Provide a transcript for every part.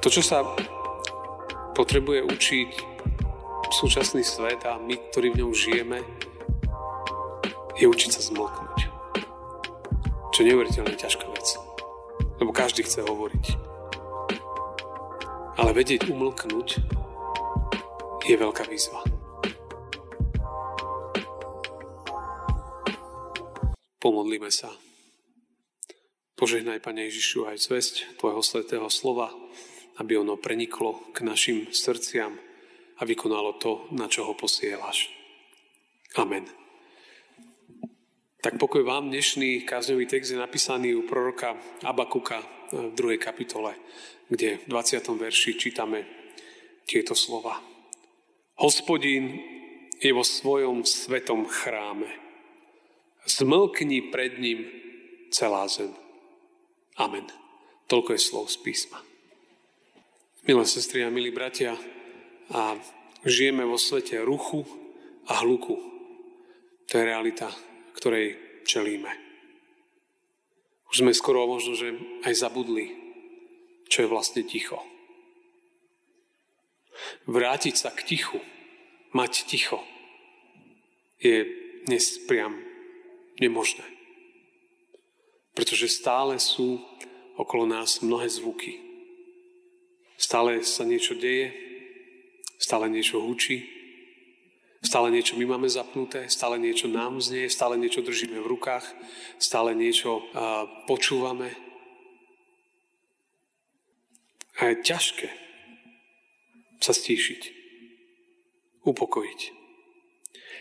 To, čo sa potrebuje učiť súčasný svet a my, ktorí v ňom žijeme, je učiť sa zmlknúť. Čo neuveriteľne ťažká vec. Lebo každý chce hovoriť. Ale vedieť umlknúť je veľká výzva. Pomodlíme sa. Požehnaj, Pane Ježišu, aj cvesť Tvojho svetého slova, aby ono preniklo k našim srdciam a vykonalo to, na čo ho posielaš. Amen. Tak pokoj vám, dnešný kázňový text je napísaný u proroka Abakuka v druhej kapitole, kde v 20. verši čítame tieto slova. Hospodín je vo svojom svetom chráme Zmlkni pred ním celá zem. Amen. Toľko je slov z písma. Milé sestry a milí bratia, a žijeme vo svete ruchu a hluku. To je realita, ktorej čelíme. Už sme skoro možno, že aj zabudli, čo je vlastne ticho. Vrátiť sa k tichu, mať ticho, je dnes priam nemožné. Pretože stále sú okolo nás mnohé zvuky. Stále sa niečo deje, stále niečo hučí, stále niečo my máme zapnuté, stále niečo nám znie, stále niečo držíme v rukách, stále niečo uh, počúvame. A je ťažké sa stíšiť, upokojiť.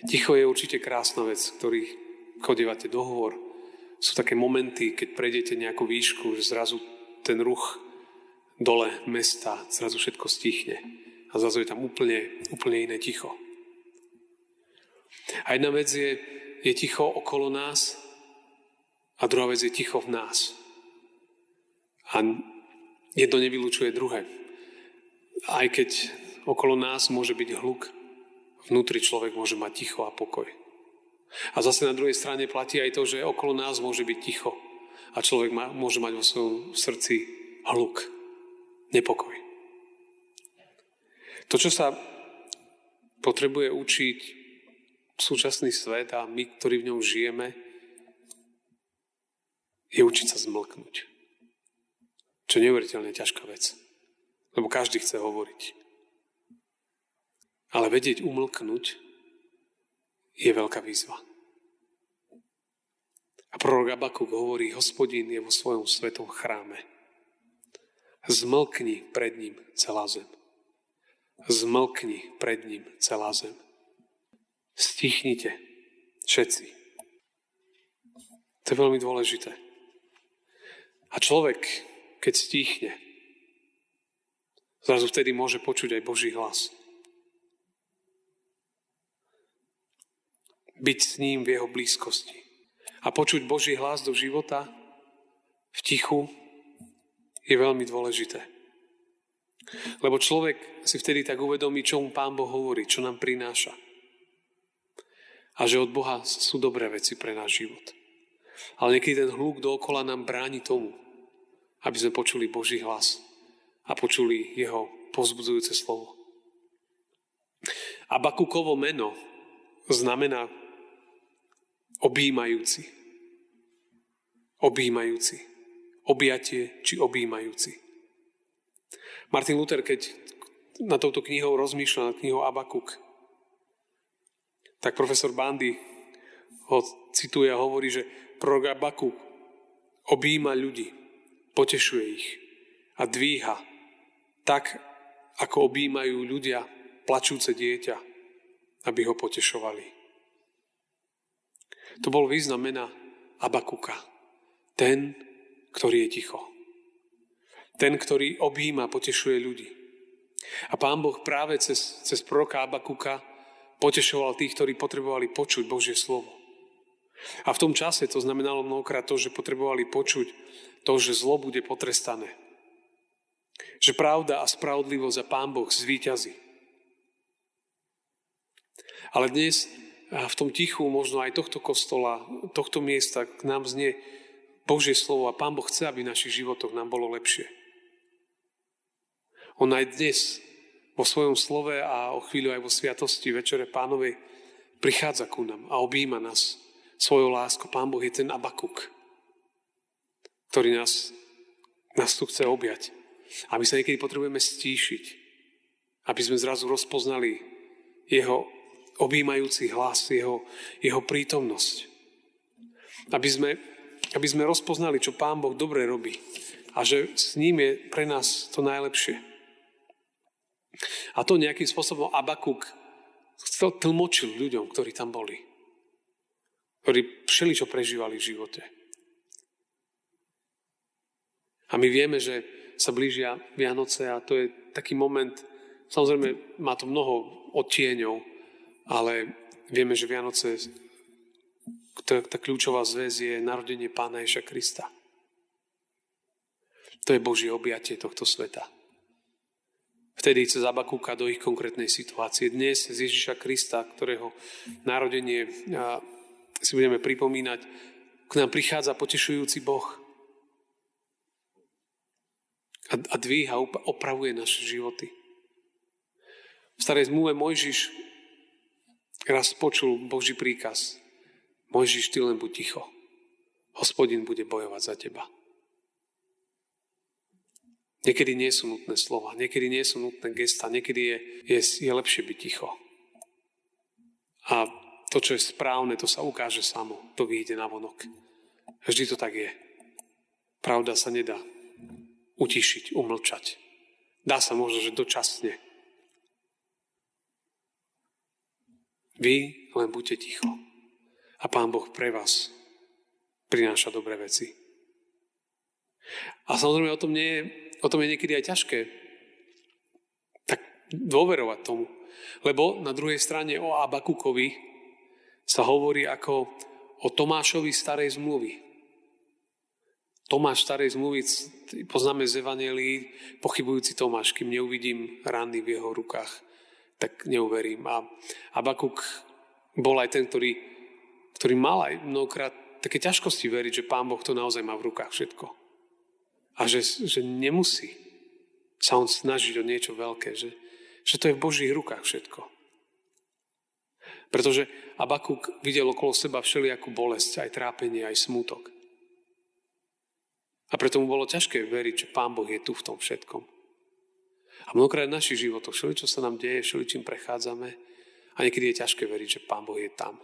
Ticho je určite krásna vec, ktorý chodívate dohovor, sú také momenty, keď prejdete nejakú výšku, že zrazu ten ruch dole mesta, zrazu všetko stichne a zrazu je tam úplne, úplne iné ticho. A jedna vec je, je ticho okolo nás a druhá vec je ticho v nás. A jedno nevylučuje druhé. Aj keď okolo nás môže byť hluk, vnútri človek môže mať ticho a pokoj. A zase na druhej strane platí aj to, že okolo nás môže byť ticho a človek má, môže mať vo svojom srdci hluk, nepokoj. To, čo sa potrebuje učiť súčasný svet a my, ktorí v ňom žijeme, je učiť sa zmlknúť. Čo je neuveriteľne ťažká vec. Lebo každý chce hovoriť. Ale vedieť umlknúť je veľká výzva. A prorok Abakuk hovorí, hospodín je vo svojom svetom chráme. Zmlkni pred ním celá zem. Zmlkni pred ním celá zem. Stichnite všetci. To je veľmi dôležité. A človek, keď stichne, zrazu vtedy môže počuť aj Boží hlas. byť s ním v jeho blízkosti. A počuť Boží hlas do života v tichu je veľmi dôležité. Lebo človek si vtedy tak uvedomí, čo mu Pán Boh hovorí, čo nám prináša. A že od Boha sú dobré veci pre náš život. Ale niekedy ten hluk dookola nám bráni tomu, aby sme počuli Boží hlas a počuli jeho pozbudzujúce slovo. A Bakukovo meno znamená Obímajúci. Obímajúci. Objatie či obímajúci. Martin Luther, keď na touto knihou rozmýšľa, nad knihou Abakuk, tak profesor Bandy ho cituje a hovorí, že prorok Abakuk obíma ľudí, potešuje ich a dvíha tak, ako obímajú ľudia plačúce dieťa, aby ho potešovali. To bol význam mena Abakuka. Ten, ktorý je ticho. Ten, ktorý objíma, potešuje ľudí. A pán Boh práve cez, cez proroka Abakuka potešoval tých, ktorí potrebovali počuť Božie slovo. A v tom čase to znamenalo mnohokrát to, že potrebovali počuť to, že zlo bude potrestané. Že pravda a spravodlivosť a Pán Boh zvíťazí. Ale dnes v tom tichu možno aj tohto kostola, tohto miesta k nám znie Božie slovo a Pán Boh chce, aby v našich životoch nám bolo lepšie. On aj dnes vo svojom slove a o chvíľu aj vo sviatosti Večere Pánovej prichádza ku nám a objíma nás svojou láskou. Pán Boh je ten Abakuk, ktorý nás, nás tu chce objať. A my sa niekedy potrebujeme stíšiť, aby sme zrazu rozpoznali jeho objímajúci hlas, jeho, jeho prítomnosť. Aby sme, aby sme rozpoznali, čo Pán Boh dobre robí a že s ním je pre nás to najlepšie. A to nejakým spôsobom Abakuk tlmočil ľuďom, ktorí tam boli. Ktorí všeli, čo prežívali v živote. A my vieme, že sa blížia Vianoce a to je taký moment, samozrejme má to mnoho odtieňov, ale vieme, že Vianoce, tá, tá kľúčová zväz je narodenie Pána Ježa Krista. To je Božie objatie tohto sveta. Vtedy cez Abakúka do ich konkrétnej situácie. Dnes z Ježiša Krista, ktorého narodenie si budeme pripomínať, k nám prichádza potešujúci Boh. A, a dvíha, opravuje naše životy. V starej zmluve Mojžiš raz počul Boží príkaz. Mojžiš, ty len buď ticho. Hospodin bude bojovať za teba. Niekedy nie sú nutné slova, niekedy nie sú nutné gesta, niekedy je, je, je lepšie byť ticho. A to, čo je správne, to sa ukáže samo, to vyjde na vonok. Vždy to tak je. Pravda sa nedá utišiť, umlčať. Dá sa možno, že dočasne. Vy len buďte ticho. A Pán Boh pre vás prináša dobré veci. A samozrejme o tom nie je o tom je niekedy aj ťažké tak dôverovať tomu. Lebo na druhej strane o Abakukovi sa hovorí ako o Tomášovi starej zmluvy. Tomáš starej zmluvy poznáme z Evangelii, pochybujúci Tomáš, kým neuvidím rany v jeho rukách, tak neuverím. A Abakuk bol aj ten, ktorý, ktorý mal aj mnohokrát také ťažkosti veriť, že Pán Boh to naozaj má v rukách všetko. A že, že nemusí sa on snažiť o niečo veľké, že, že to je v Božích rukách všetko. Pretože Abakuk videl okolo seba všelijakú bolesť, aj trápenie, aj smútok. A preto mu bolo ťažké veriť, že Pán Boh je tu v tom všetkom. A mnohokrát v našich životoch, všeli, čo sa nám deje, všeli, čím prechádzame, a niekedy je ťažké veriť, že Pán Boh je tam.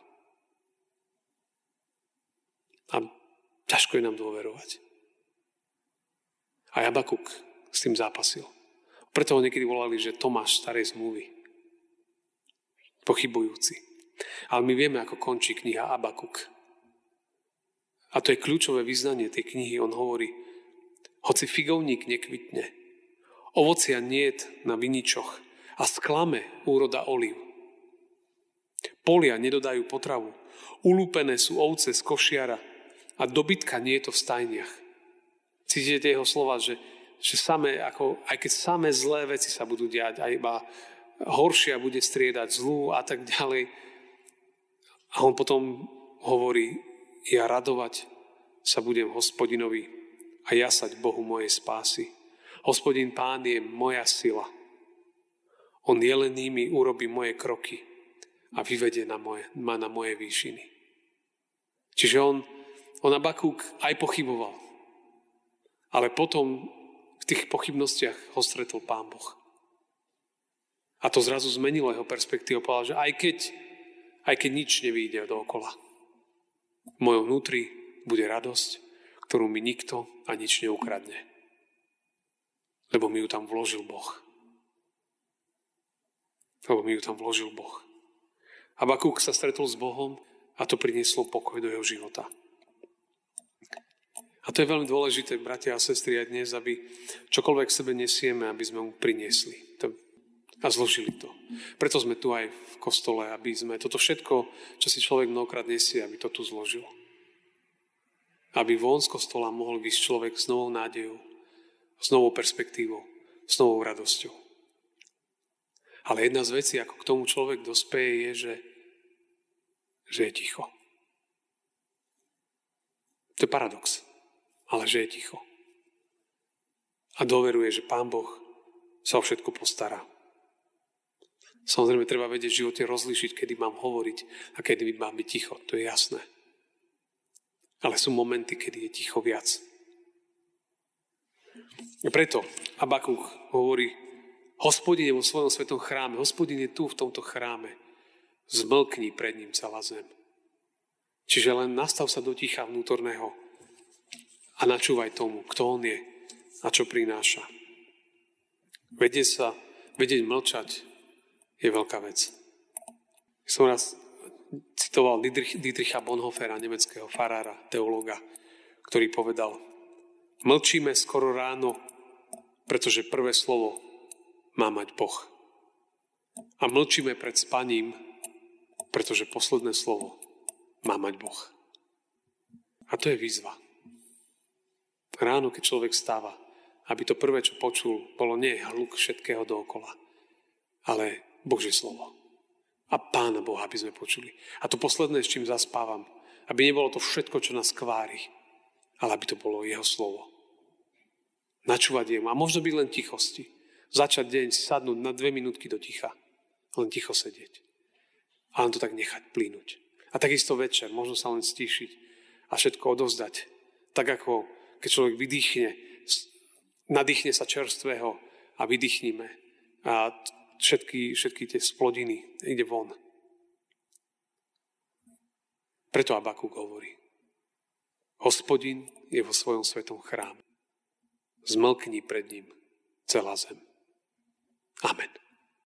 A ťažko je nám dôverovať. A Jabakuk s tým zápasil. Preto ho niekedy volali, že Tomáš starej zmluvy. Pochybujúci. Ale my vieme, ako končí kniha Abakuk. A to je kľúčové vyznanie tej knihy. On hovorí, hoci figovník nekvitne, ovocia niet na viničoch a sklame úroda oliv. Polia nedodajú potravu, ulúpené sú ovce z košiara a dobytka nie je to v stajniach. Cítite jeho slova, že, že samé, ako, aj keď samé zlé veci sa budú diať, aj iba horšia bude striedať zlú a tak ďalej. A on potom hovorí, ja radovať sa budem hospodinovi a jasať Bohu mojej spásy. Hospodin Pán je moja sila. On jelenými urobí moje kroky a vyvedie na moje, ma na moje výšiny. Čiže on, on Abakúk aj pochyboval. Ale potom v tých pochybnostiach ho stretol Pán Boh. A to zrazu zmenilo jeho perspektívu. Povedal, že aj keď, aj keď nič nevíde dookola, v mojom vnútri bude radosť, ktorú mi nikto a nič neukradne. Lebo mi ju tam vložil Boh. Lebo mi ju tam vložil Boh. A Bakúk sa stretol s Bohom a to prinieslo pokoj do jeho života. A to je veľmi dôležité, bratia a sestry, aj dnes, aby čokoľvek sebe nesieme, aby sme mu priniesli to, a zložili to. Preto sme tu aj v kostole, aby sme toto všetko, čo si človek mnohokrát nesie, aby to tu zložil. Aby von z kostola mohol byť človek s novou nádejou, s novou perspektívou, s novou radosťou. Ale jedna z vecí, ako k tomu človek dospeje, je, že, že je ticho. To je paradox ale že je ticho. A dôveruje, že Pán Boh sa o všetko postará. Samozrejme, treba vedieť v živote rozlišiť, kedy mám hovoriť a kedy mám byť ticho. To je jasné. Ale sú momenty, kedy je ticho viac. A preto Abakuk hovorí, hospodin je vo svojom svetom chráme, hospodin je tu v tomto chráme. Zmlkni pred ním celá zem. Čiže len nastav sa do ticha vnútorného a načúvaj tomu, kto on je a čo prináša. Vedieť sa, vedieť mlčať je veľká vec. Som raz citoval Dietricha Bonhofera, nemeckého farára, teológa, ktorý povedal, mlčíme skoro ráno, pretože prvé slovo má mať Boh. A mlčíme pred spaním, pretože posledné slovo má mať Boh. A to je výzva. Ráno, keď človek stáva, aby to prvé, čo počul, bolo nie hluk všetkého dookola, ale Božie slovo. A Pána Boha, aby sme počuli. A to posledné, s čím zaspávam, aby nebolo to všetko, čo nás kvári, ale aby to bolo Jeho slovo. Načúvať jemu. A možno byť len tichosti. Začať deň, sadnúť na dve minútky do ticha. Len ticho sedieť. A len to tak nechať plínuť. A takisto večer, možno sa len stíšiť a všetko odovzdať. Tak ako keď človek vydýchne, nadýchne sa čerstvého a vydýchnime. A všetky, všetky tie splodiny ide von. Preto Abakuk hovorí. Hospodin je vo svojom svetom chráme. Zmlkni pred ním celá zem. Amen.